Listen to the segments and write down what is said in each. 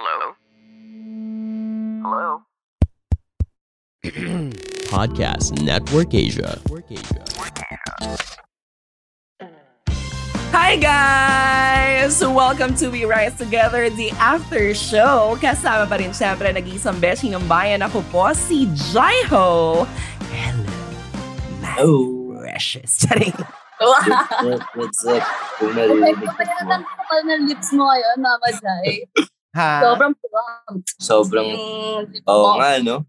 Hello? Hello? Podcast Network Asia. Hi guys! Welcome to We Rise Together, the after show. Kasama pa rin syempre nag-iisang beshi ng bayan. Ako po si Jaiho. Hello, my Oh. precious. Charing. What, what's up? Kung Okay, naririnig kaya ang kapal ng lips mo ngayon, Mama Jai. Ha? Sobrang plump. Sobrang, oo mo. nga, no?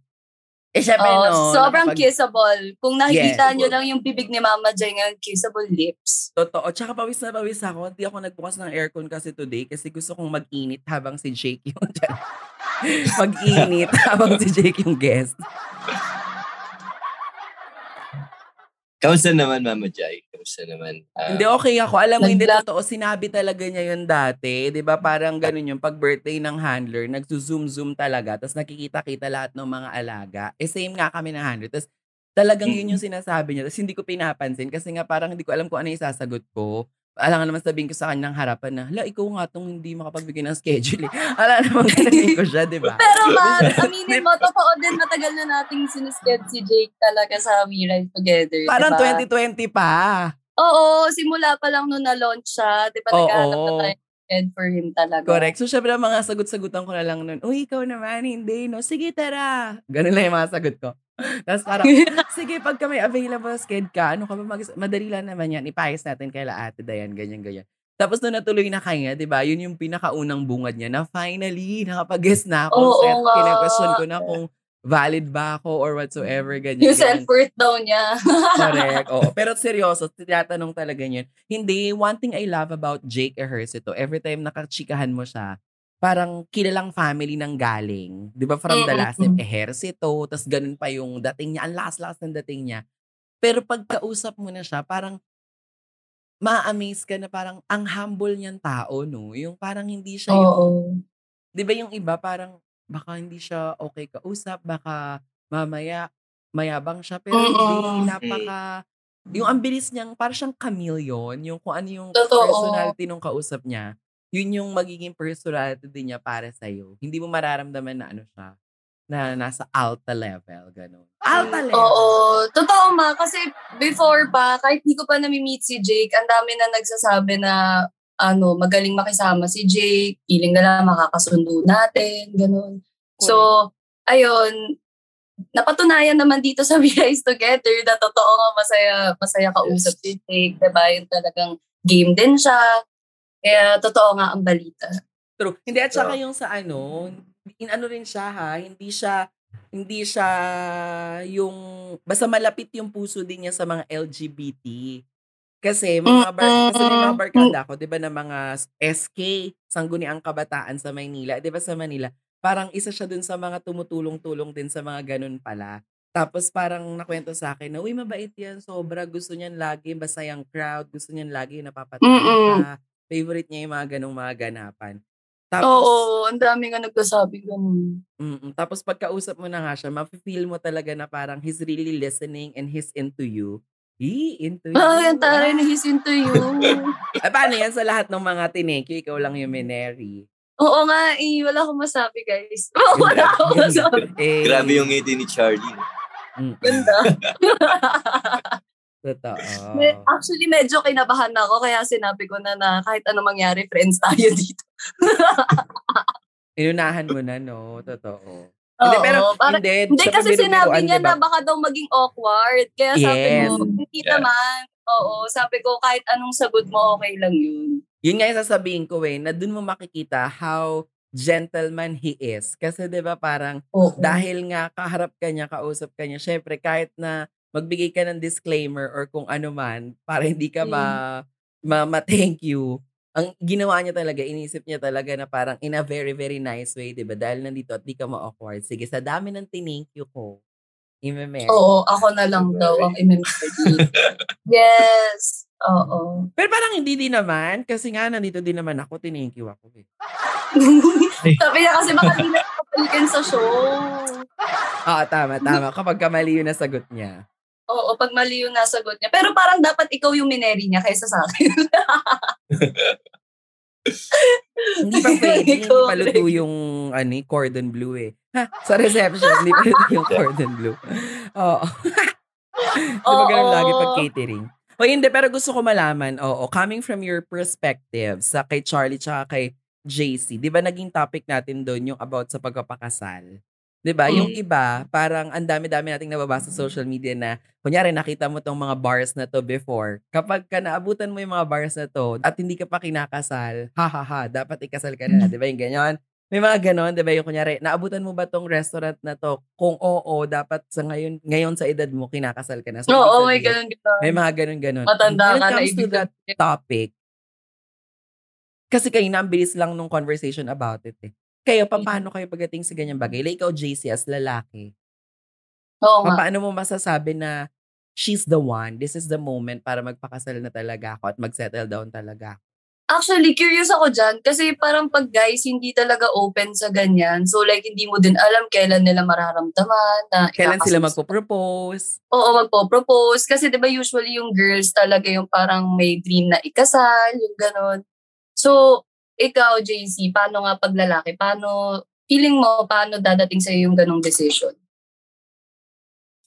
eh syempre Oo, no. sobrang nakapag- kissable. Kung nakikita Yes. nyo lang yung bibig ni Mama Jai ngayon, kissable lips. Totoo. Tsaka pawis na pawis ako. Hindi ako nagbukas ng aircon kasi today kasi gusto kong mag-init habang si Jake yung mag-init habang si Jake yung guest. Kamusta naman, Mama Jai? Kamusta naman? Ah, Hindi, okay ako. Alam mo, hindi totoo. Sinabi talaga niya yun dati. Ba Parang ganun yung pag birthday ng handler, nagzo-zoom-zoom talaga. Tapos nakikita-kita lahat ng mga alaga. Eh, same nga kami ng handler. Tapos talagang yun yung sinasabi niya. Tapos hindi ko pinapansin kasi nga parang hindi ko alam kung ano yung sasagot ko. Alam nga naman sabihin ko sa kanyang harapan na, hala, ikaw nga tong hindi makapagbigay ng schedule. Eh. Alam naman gananin ko siya, di ba? Pero ma, aminin mo, totoo din, matagal na nating sinusked si Jake talaga sa We Rise Together. Parang diba? 2020 pa. Oo, simula pa lang nung na-launch siya. Di ba naghahanap na tayo for him talaga. Correct. So, syempre, mga sagot-sagutan ko na lang nun, uy, ikaw naman, hindi, no? Sige, tara. Ganun lang yung mga sagot ko. Tapos parang, sige, pagka may available sked ka, ano ka ba, mag- madali lang naman yan, ipayos natin kay la ate Dayan, ganyan, ganyan. Tapos nung natuloy na kanya, di ba, yun yung pinakaunang bungad niya na finally, nakapag-guess na ako. Oo Set, nga. kina-question ko na kung valid ba ako or whatsoever, ganyan. Yung self-worth daw niya. Correct. Oo. Pero seryoso, tinatanong talaga niyan. Hindi, one thing I love about Jake Ejercito, every time nakachikahan mo siya, parang kilalang family ng galing. Di ba? From the last name, Mm-mm. Ejercito, tas ganun pa yung dating niya, ang last-last ng dating niya. Pero pagkausap mo na siya, parang ma-amaze ka na parang ang humble niyang tao, no? Yung parang hindi siya yung Oo. Di ba yung iba parang baka hindi siya okay kausap, baka mamaya mayabang siya, pero hindi, Mm-mm. napaka, yung ang bilis niyang, parang siyang chameleon, yung kung ano yung Totoo. personality nung kausap niya, yun yung magiging personality din niya para sa'yo. Hindi mo mararamdaman na ano siya, na nasa alta level, ganun. Alta level! Oo. Totoo ma, kasi before pa, kahit hindi ko pa nami-meet si Jake, ang dami na nagsasabi na ano, magaling makisama si Jake, feeling na lang makakasundo natin, ganun. So, ayun, napatunayan naman dito sa We Rise Together na totoo nga masaya, masaya kausap Yes. si Jake, diba? Yung talagang game din siya. Kaya totoo nga ang balita. True. Hindi, at saka yung sa ano, in ano rin siya ha, hindi siya, hindi siya yung, basta malapit yung puso din niya sa mga LGBT. Kasi mga, bar, kasi mga barkada ko, di ba, na mga SK, Sangguniang Kabataan sa Maynila, di ba sa Manila, parang isa siya dun sa mga tumutulong-tulong din sa mga ganun pala. Tapos parang nakwento sa akin na, uy, mabait yan, sobra, gusto niyan lagi, basta yung crowd, gusto niyan lagi napapatawa Mm-mm. ka. Favorite niya yung mga ganung mga ganapan. Tapos, Oo, ang dami nga nagsasabi ganun. mm, tapos pagkausap mo na nga siya, mafe-feel mo talaga na parang he's really listening and he's into you. He into you. Ay, ang taray na he's into you. Ay, paano yan sa lahat ng mga tinekyo? Ikaw lang yung mineri. Oo nga, eh, wala akong masabi, guys. wala akong masabi. Eh, Grabe yung ngiti ni Charlie. mm, Ganda. Totoo. Me- Actually, medyo kinabahan ako, kaya sinabi ko na na kahit ano mangyari, friends tayo dito. Inunahan mo na, no? Totoo. Hindi, Oo, pero parang- hindi. Hindi sa kasi sinabi niya diba? na baka daw maging awkward. Kaya sabi Yes. ko, hindi Yeah. naman. Oo, sabi ko kahit anong sagot mo, okay lang yun. Yun nga yung sasabihin ko eh, na dun mo makikita how gentleman he is. Kasi 'di ba parang Oo. dahil nga kaharap ka niya, kausap ka niya, syempre kahit na magbigay ka ng disclaimer or kung ano man para hindi ka ma, ma, ma-thank you, ang ginawa niya talaga, inisip niya talaga na parang in a very, very nice way, di ba? Dahil nandito at di ka ma-awkward. Sige, sa dami ng tinink you ko, i-memory. Oo, ako na lang daw ang i-memory. yes. Oo. Pero parang hindi din naman, kasi nga nandito din naman ako, tinink you ako eh. Sabi niya kasi baka di na kapalikan sa show. Oo, tama, tama. Kapag kamali yun na sagot niya. Oo, pag mali yung nasagot niya. Pero parang dapat ikaw yung mineri niya kaysa sa akin. Hindi pa pwede, hindi Correct. paluto yung ano, eh, cordon blue eh. Ha, sa reception, hindi pwede yung cordon blue. Oo. Diba ganun Oo. lagi pag catering? O hindi, pero gusto ko malaman, oo, coming from your perspective sa kay Charlie tsaka kay JC, di ba naging topic natin doon yung about sa pagpapakasal? Di ba? Yung Mm. iba, parang ang dami-dami nating nababasa sa social media na, kunyari nakita mo tong mga bars na to before, kapag ka naabutan mo yung mga bars na to at hindi ka pa kinakasal, ha ha ha, dapat ikasal ka na. Di ba yung ganyan? May mga ganon, di ba? Yung kunyari, naabutan mo ba tong restaurant na to? Kung oo, dapat sa ngayon, ngayon sa edad mo, kinakasal ka na. So, Oo, ibig may ganun. may mga ganon-ganon. Matanda When it ka na comes to that topic, kasi kayo na, ang bilis lang nung conversation about it eh. Kayo, pa- paano kayo pagdating sa ganyang bagay? Like, ikaw, JC, as lalaki, Oo nga. pa- paano mo masasabi na she's the one, this is the moment para magpakasal na talaga ako at mag-settle down talaga ako? Actually, curious ako dyan. Kasi parang pag guys, hindi talaga open sa ganyan. So like, hindi mo din alam kailan nila mararamdaman na Kailan sila magpo-propose? Oo, magpo-propose. Kasi di ba usually yung girls talaga yung parang may dream na ikasal, yung ganon. So, ikaw, JC, paano nga pag lalaki? Paano, feeling mo, paano dadating sa'yo yung ganong decision?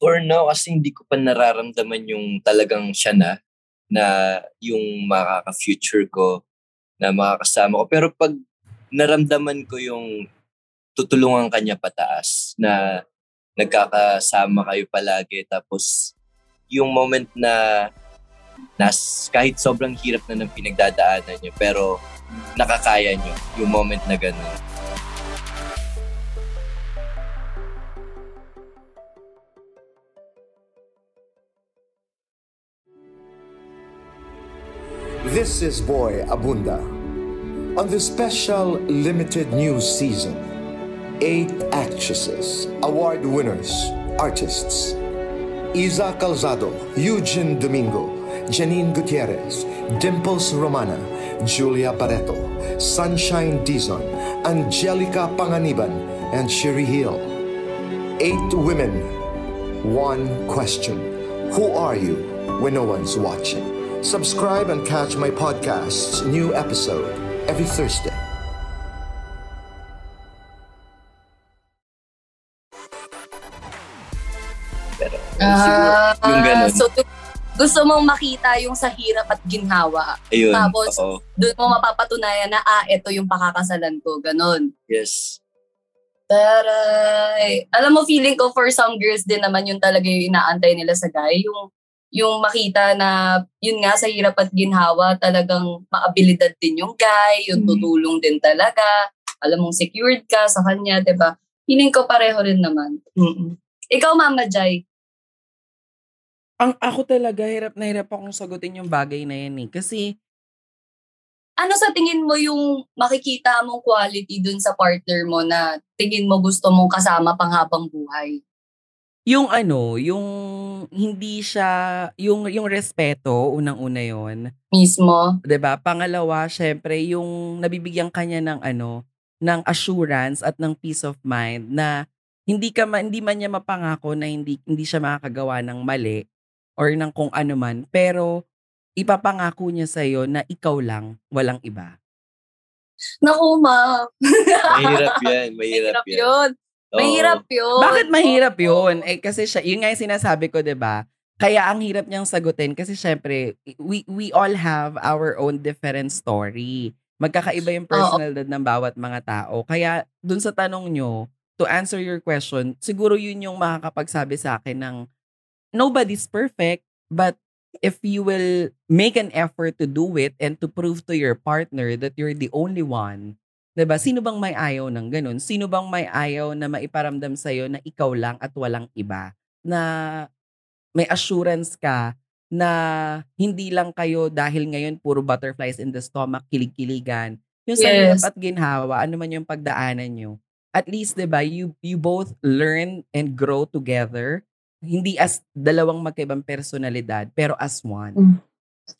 For now, kasi hindi ko pa nararamdaman yung talagang siya na, na yung makaka-future ko, na makakasama ko. Pero pag naramdaman ko yung tutulungan kanya pataas, na nagkakasama kayo palagi, tapos yung moment na nas, kahit sobrang hirap na ng pinagdadaanan niyo, pero nakakaya niyo yung moment na ganun. This is Boy Abunda. On this special limited news season, eight actresses, award winners, artists Isa Calzado, Eugene Domingo, Janine Gutierrez, Dimples Romana, Julia Barreto, Sunshine Dizon, Angelica Panganiban, and Sherry Hill. Eight women, one question. Who are you when no one's watching? Subscribe and catch my podcast's new episode every Thursday. Pero Ah, siguro, yung ganun. so, gu- gusto mong makita yung sa hirap at ginhawa. Ayun, Tapos, oo. Doon mo mapapatunayan na, ah, ito yung pakakasalan ko. Ganon. Yes. Taray. Alam mo, feeling ko for some girls din naman yun talaga yung inaantay nila sa guy. Yung, yung makita na, yun nga, sa hirap at ginhawa, talagang maabilidad din yung guy, yung Mm. tutulong din talaga. Alam mong secured ka sa kanya, 'di ba Feeling ko pareho rin naman. Mm-mm. Ikaw, Mama Jai. Ang ako talaga, hirap na hirap akong sagutin yung bagay na yan eh. Kasi, Ano sa tingin mo yung makikita mong quality dun sa partner mo na tingin mo gusto mong kasama pang habang buhay? yung ano, yung hindi siya, yung, yung respeto, unang-una yon Mismo? ba? Pangalawa, syempre yung nabibigyan kanya ng ano, ng assurance at ng peace of mind na hindi ka ma, hindi man niya mapangako na hindi hindi siya makakagawa ng mali or ng kung ano man, pero ipapangako niya sa na ikaw lang, walang iba. Naku, ma. Mahirap yan. Mahirap, Mahirap yan. yun. Mahirap yun. Bakit mahirap. 'yun? Eh kasi siya, yun nga yung sinasabi ko, 'di ba? Kaya ang hirap niyang sagutin kasi syempre, we we all have our own different story. Magkakaiba yung personalidad ng bawat mga tao. Kaya dun sa tanong nyo, to answer your question, siguro yun yung makakapagsabi sa akin ng nobody's perfect, but if you will make an effort to do it and to prove to your partner that you're the only one, 'di ba? Sino bang may ayaw ng ganun? Sino bang may ayaw na maiparamdam sa na ikaw lang at walang iba? Na may assurance ka na hindi lang kayo dahil ngayon puro butterflies in the stomach, kilig-kiligan. Yung sa Yes. at ginhawa, ano man yung pagdaanan nyo. At least, di ba, you, you both learn and grow together. Hindi as dalawang magkaibang personalidad, pero as one. Mm.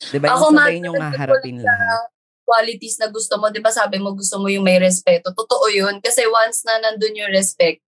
Di ba? Ako, Yung sabay nyong haharapin sa lahat. qualities na gusto mo, di ba sabi mo gusto mo yung may respeto. Totoo yun. Kasi once na nandun yung respect,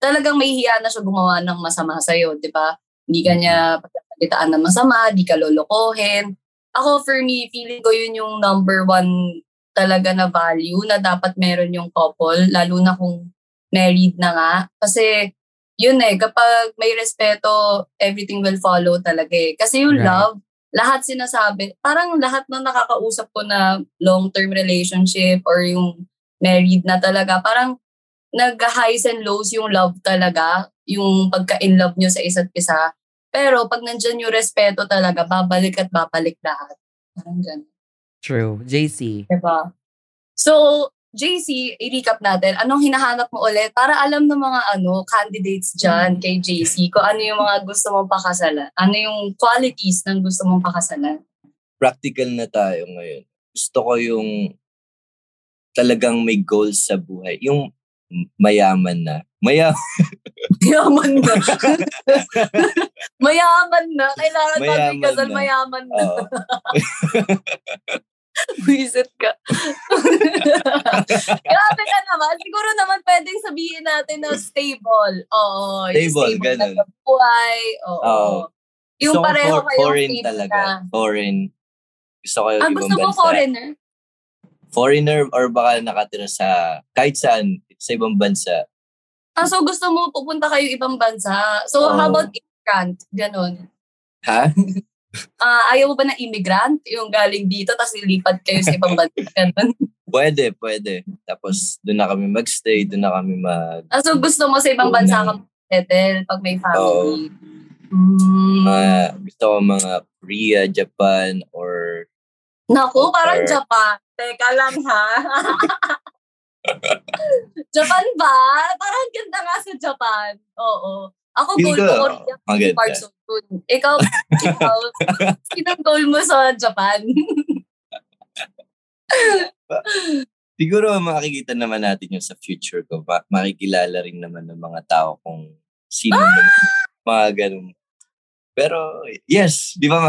talagang may hiya na siya gumawa ng masama sa'yo, di ba? Hindi ka niya pagkakalitaan ng masama, di ka lolokohin. Ako, for me, feeling ko yun yung number one talaga na value na dapat meron yung couple, lalo na kung married na nga. Kasi yun eh, kapag may respeto, everything will follow talaga eh. Kasi yung Right. love, lahat sinasabi, parang lahat na nakakausap ko na long-term relationship or yung married na talaga, parang nag-highs and lows yung love talaga, yung pagka-in love nyo sa isa't isa. Pero pag nandyan yung respeto talaga, babalik at babalik lahat. Parang ganun. True. JC. Diba? So, JC, i-recap natin. Anong hinahanap mo ulit para alam ng mga ano candidates dyan kay JC kung ano yung mga gusto mong pakasalan? Ano yung qualities ng gusto mong pakasalan? Practical na tayo ngayon. Gusto ko yung talagang may goals sa buhay. Yung mayaman na. Maya, Mayaman na. mayaman na. Kailangan pag may Mayaman kasal, na. mayaman na. Oo. Visit ka. Grabe ka naman. Siguro naman pwedeng sabihin natin na stable. Oo. Stable, stable na ganun. sa buhay. Oo. Oo. Yung gusto pareho for- kayong foreign talaga. na. Foreign. Gusto ko yung Ah, ibang gusto mo foreigner? Foreigner or baka nakatira sa kahit saan sa ibang bansa. Ah, so gusto mo pupunta kayo ibang bansa. So Oo. how about immigrant? Ganon. Ha? Ah, ayaw mo ba na immigrant? Yung galing dito, tapos lilipat kayo sa ibang bansa. Pwede, pwede. Tapos doon na kami magstay, doon na kami mag Ah, so gusto mo sa ibang Oo bansa ka settle pag may family. Mm. mga gusto ko mga Korea, Japan or Naku, parang Or- Japan. Teka lang ha. Japan ba? Parang ganda nga sa Japan. Oo. Ako goal ko, ko Korea maganda. Park so soon. Ikaw, ikaw, goal mo sa Japan? siguro makikita naman natin yung sa future ko. Ma- makikilala rin naman ng mga tao kung sino naman mga ganun. Pero yes, di ba?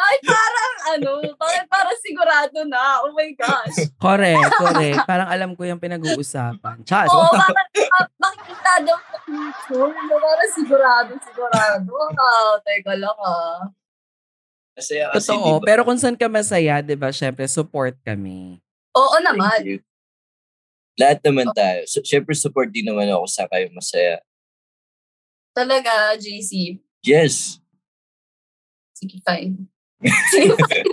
Ay, parang ano, parang, parang sigurado na. Oh my gosh. Correct, correct. Parang alam ko yung pinag-uusapan. Chas. Oo, parang uh, makikita daw sa future. Parang sigurado, sigurado. Ah, teka lang ah. Kasi, kasi Totoo. di ba- Pero kung saan ka masaya, di ba, syempre, support kami. Oo naman. Lahat naman tayo. So, Siyempre, support din naman ako sa kayo masaya. Talaga, JC. Yes. Sige, fine. Sige, fine.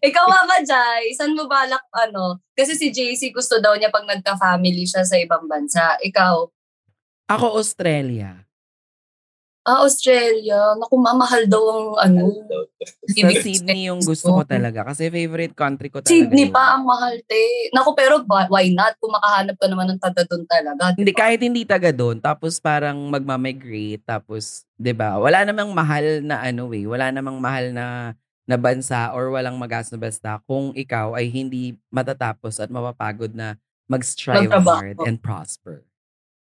Ikaw ba, Jai? Saan mo balak, ano? Kasi si JC gusto daw niya pag nagka-family siya sa ibang bansa. Ikaw? Ako, Australia. Ah, Australia. Naku, mamahal daw ang ano. Sa Ibig Sydney yung gusto ko talaga. Kasi favorite country ko talaga Sydney yun. pa ang mahal, te. Naku, pero ba- why not? Kung makahanap ka naman ng taga doon talaga. di Hindi, kahit hindi taga doon, tapos parang magmamigrate, tapos, di ba, wala namang mahal na ano eh, wala namang mahal na na bansa or walang magas na basta kung ikaw ay hindi matatapos at mapapagod na mag-strive hard and prosper.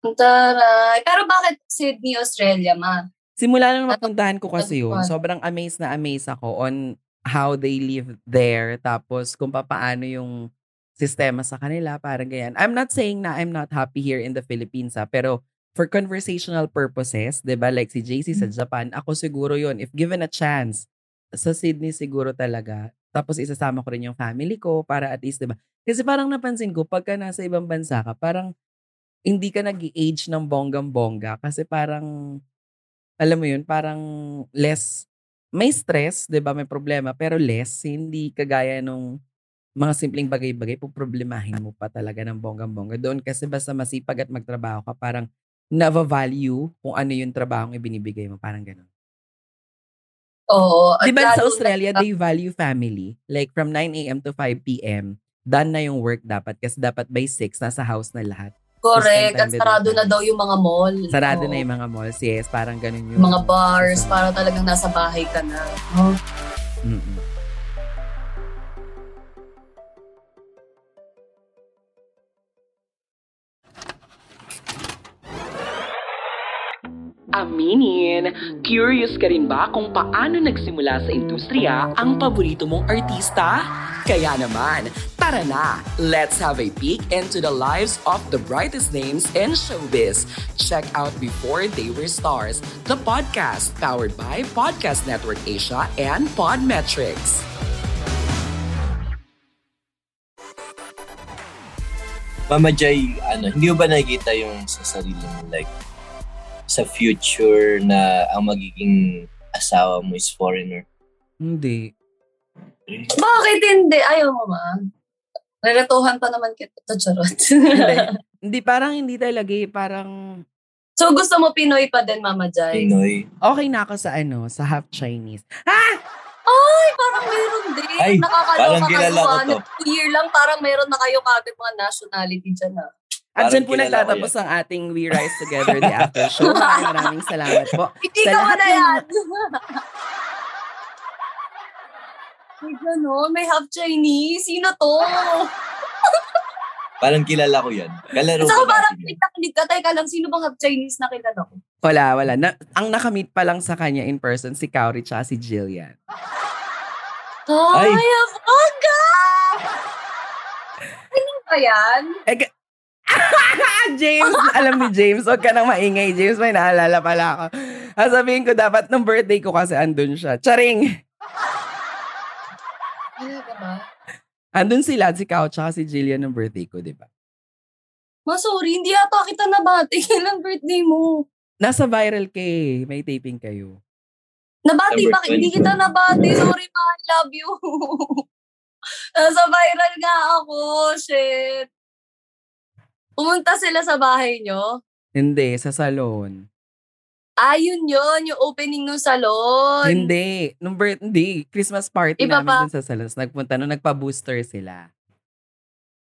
Ang taray. Pero bakit Sydney, Australia, ma? Simula nang napuntahan ko kasi yun, sobrang amazed na amazed ako on how they live there, tapos kung paano yung sistema sa kanila, parang ganyan. I'm not saying na I'm not happy here in the Philippines, ha, pero for conversational purposes, 'di ba like si JC sa Japan, ako siguro yon if given a chance, sa Sydney siguro talaga. Tapos isasama ko rin yung family ko para at least, 'di ba? Kasi parang napansin ko, pagka nasa ibang bansa ka, parang hindi ka nag age ng bonggang-bongga kasi parang alam mo yun, parang less, may stress, 'di ba may problema, pero less, hindi kagaya nung mga simpleng bagay-bagay, poproblemahin mo pa talaga ng bonggang-bongga. Doon kasi basta masipag at magtrabaho ka, parang nava-value kung ano yung trabaho ibinibigay mo, parang ganun. Oo. Di ba sa Australia, na- they value family. Like from 9 a.m. to 5 p.m., done na yung work dapat kasi dapat by 6, nasa house na lahat. Correct. At sarado na daw yung mga mall. Sarado Oo. na yung mga malls, yes, parang ganun yung... mga bars, para talagang nasa bahay ka na. Oh. Mm-mm. Aminin, curious ka rin ba kung paano nagsimula sa industriya ang paborito mong artista? Kaya naman, tara na! Let's have a peek into the lives of the brightest names in showbiz. Check out Before They Were Stars, the podcast powered by Podcast Network Asia and Podmetrics. Mama Jai, ano, hindi mo ba nakikita yung sa sarili mo like sa future na ang magiging asawa mo is foreigner? Hindi. Bakit hindi? Ayaw mo ma. Relatuhan pa naman kita. Ito, charot. Hindi. hindi, parang hindi talaga eh. Parang so, gusto mo Pinoy pa din, Mama Jai? Pinoy. okay na ako sa ano, sa half Chinese. Ah! Ay, parang meron din. Ay, Nakakaloka parang kilala ko to. Two year lang, parang meron na kayo kagad mga nationality dyan. ah. At dyan po nagtatapos ang ating We Rise Together the After Show. Maraming salamat po. Hindi ka na yan. May gano'n, may half Chinese. Sino to? Parang kilala ko yan. Kalaro saka ko parang kinik ka, teka lang, sino bang half Chinese na kilala ko? Wala, wala. Na, ang nakamit pa lang sa kanya in person, si Kauri tsaka si Jillian. Ay, Ay. Abaga! Ano ba yan? Eh, James, alam ni James, huwag ka nang maingay. James, may naalala pala ako. Sasabihin ko, dapat nung birthday ko kasi andun siya. Charing! Talaga ba? Andun sila, si Kao tsaka si Jillian ng birthday ko, di ba? Ma, sorry, hindi ata kita nabati. Kailan birthday mo? Nasa viral kay, may taping kayo. Nabati Number ba? Hindi 24. kita nabati. Sorry, ma. I love you. Nasa viral nga ako. Shit. Pumunta sila sa bahay nyo. Hindi, sa salon. Ah, yun yun. Yung opening ng salon. Hindi. Nung birth, hindi. Christmas party Iba namin pa. dun sa salon. Nagpunta nung nagpa-booster sila.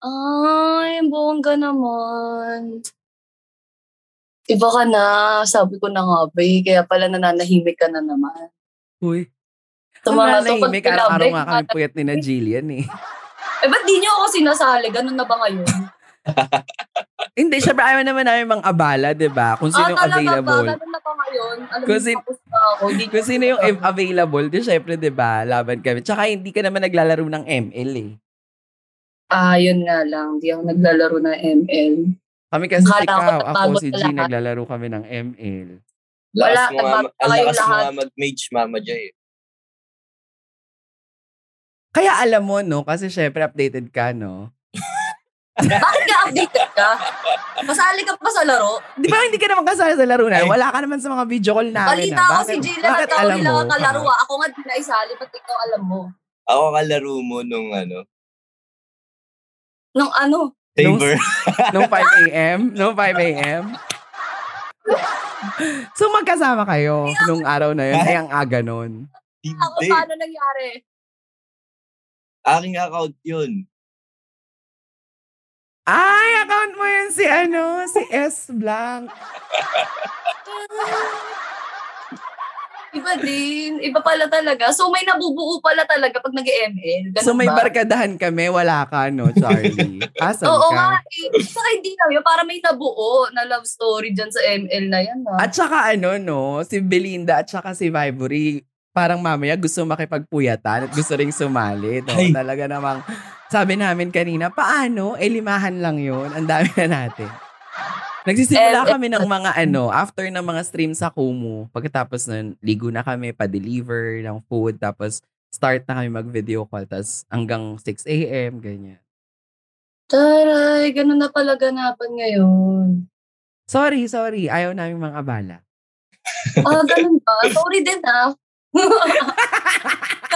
Ay, ang bongga naman. Iba ka na. Sabi ko na nga ba. Kaya pala nananahimik ka na naman. Uy. Nanahimik, tungkol araw-araw kay nga kami puyat ni na Jillian eh. Eh, ba't di nyo ako sinasali? Ganun na ba ngayon? Hindi, syempre ayaw naman namin mang abala, di ba? Kung sino ah, talaga available. ba? Ganun na ngayon? Alam Kung sin- ako. Kung sino yung av- available, di syempre, di ba? Laban kami. Tsaka hindi ka naman naglalaro ng ML eh. Ah, yun nga lang. Di ako naglalaro ng ML. Kami kasi Akala ko ikaw, ako, nagbago si G, lahat. naglalaro kami ng ML. Wala, Lakas nagbago ang lakas nga mag-mage, Mama eh. Kaya alam mo, no? Kasi syempre updated ka, no? Bakit ka updated ka? Masali ka pa sa laro? Di ba hindi ka naman kasali sa laro na? Wala ka naman sa mga video call namin. Balita ah. ko si Bakit- Jillian bakit at alam Kauli lang mo? ang kalaro. ah. Ako nga di na isali, ba't ikaw alam mo? Ako kalaro mo nung ano, Nung ano? Saber. Nung 5 a.m.? Nung 5 a.m.? so magkasama kayo nung araw na yun. Ay, ang aga nun. Ako Hindi. paano nangyari? Aking account yun. Ay, account mo yun si ano, si S. Blanc. Iba din. Iba pala talaga. So may nabubuo pala talaga pag nag-ML. Ganun So may ba? barkadahan kami, wala ka, no, Charlie? Asan Oo ka? nga. Eh. Saka hindi lang yun. Para may nabuo na love story dyan sa ML na yan. Ha? At saka ano, no, si Belinda at saka si Vibory, parang mamaya gusto makipagpuyatan at gusto ring sumali. No? Ay. Talaga namang, sabi namin kanina, paano? Eh, limahan lang yun. Ang dami na natin. Nagsisimula kami ng mga ano, after ng mga stream sa Kumu. Pagkatapos nun, ligo na kami, pa-deliver ng food. Tapos, start na kami mag-video call. Tapos, hanggang 6 a.m., ganyan. Taray, ganun na pala ganapan ngayon. Sorry, sorry. Ayaw namin mga abala. Ah, ganun ba? Sorry din ah.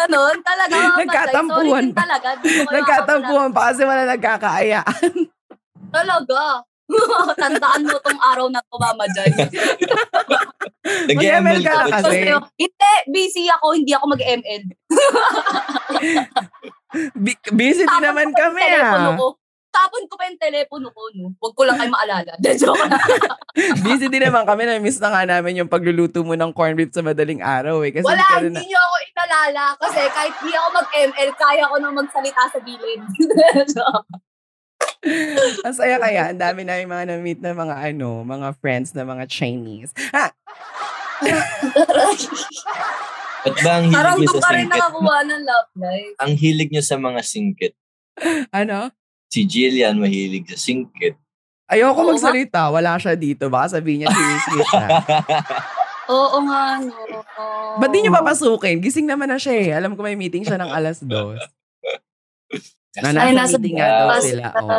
ganun, talaga. mga. Nagkatampuhan pa. talaga. Nagkatampuhan pa kasi wala nagkakaayaan. Talaga. Tandaan mo tong araw na to, Mama Jai. Mag-ML ka na ba kasi. Hindi, busy ako, hindi ako mag-ML. Bi- busy din naman kami ah. Tapon ko pa yung telepono ko, no? Huwag ko lang kayo maalala. De, joke. Busy din naman kami. Na-miss na nga namin yung pagluluto mo ng corned beef sa madaling araw eh. Kasi Wala, di ka rin hindi niyo ako inalala. Kasi kahit di ako mag-ML, kaya ko nang magsalita sa gilid. Ang saya kaya. Ang dami namin mga na-meet na mga ano, mga friends na mga Chinese. Ha! Ba't ba ang hilig Parang niyo doon sa rin singkit? nakakuha ng love life. Ang hilig niyo sa mga singkit. Ano? Si Jillian mahilig sa singkit. Ayoko Oo, magsalita. Wala siya dito. Baka sabihin niya, chinismis siya. Oo nga, no. Ba't di niyo papasukin? Gising naman na siya eh. Alam ko may meeting siya ng alas dos. Na Ay, nasa nasa meeting nga daw sila. Oo.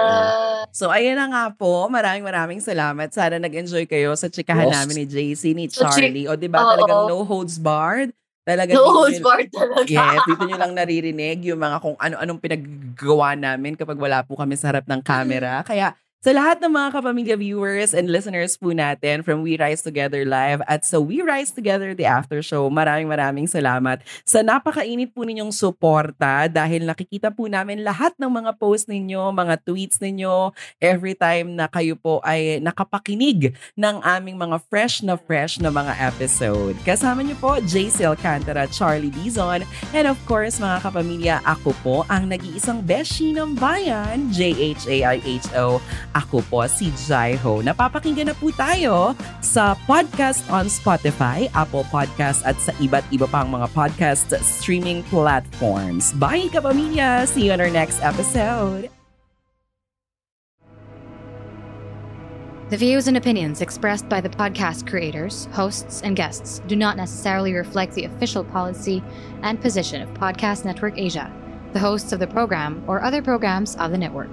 So, ayan na nga po. Maraming maraming salamat. Sana nag-enjoy kayo sa chikahan Yes. namin ni JC, ni chi- Charlie. O, di ba? Talagang no holds barred. Dito holds nyo- barred talaga. Yes, dito nyo lang naririnig yung mga kung ano-anong pinaggawa namin kapag wala po kami sa harap ng camera. Kaya sa lahat ng mga kapamilya viewers and listeners po natin from We Rise Together Live at sa We Rise Together The After Show, maraming maraming salamat sa napakainit po ninyong suporta dahil nakikita po namin lahat ng mga post ninyo, mga tweets ninyo every time na kayo po ay nakapakinig ng aming mga fresh na fresh na mga episode. Kasama niyo po JC Alcantara, Charlie Dizon, and of course mga kapamilya, ako po ang nag-iisang beshi ng bayan, J-H-A-I-H-O. Ako po si Jai Ho. Napapakinggan na po tayo sa podcast on Spotify, Apple Podcast at sa iba't iba pang mga podcast streaming platforms. Bye kapamilya! See you on our next episode! The views and opinions expressed by the podcast creators, hosts, and guests do not necessarily reflect the official policy and position of Podcast Network Asia, the hosts of the program, or other programs of the network.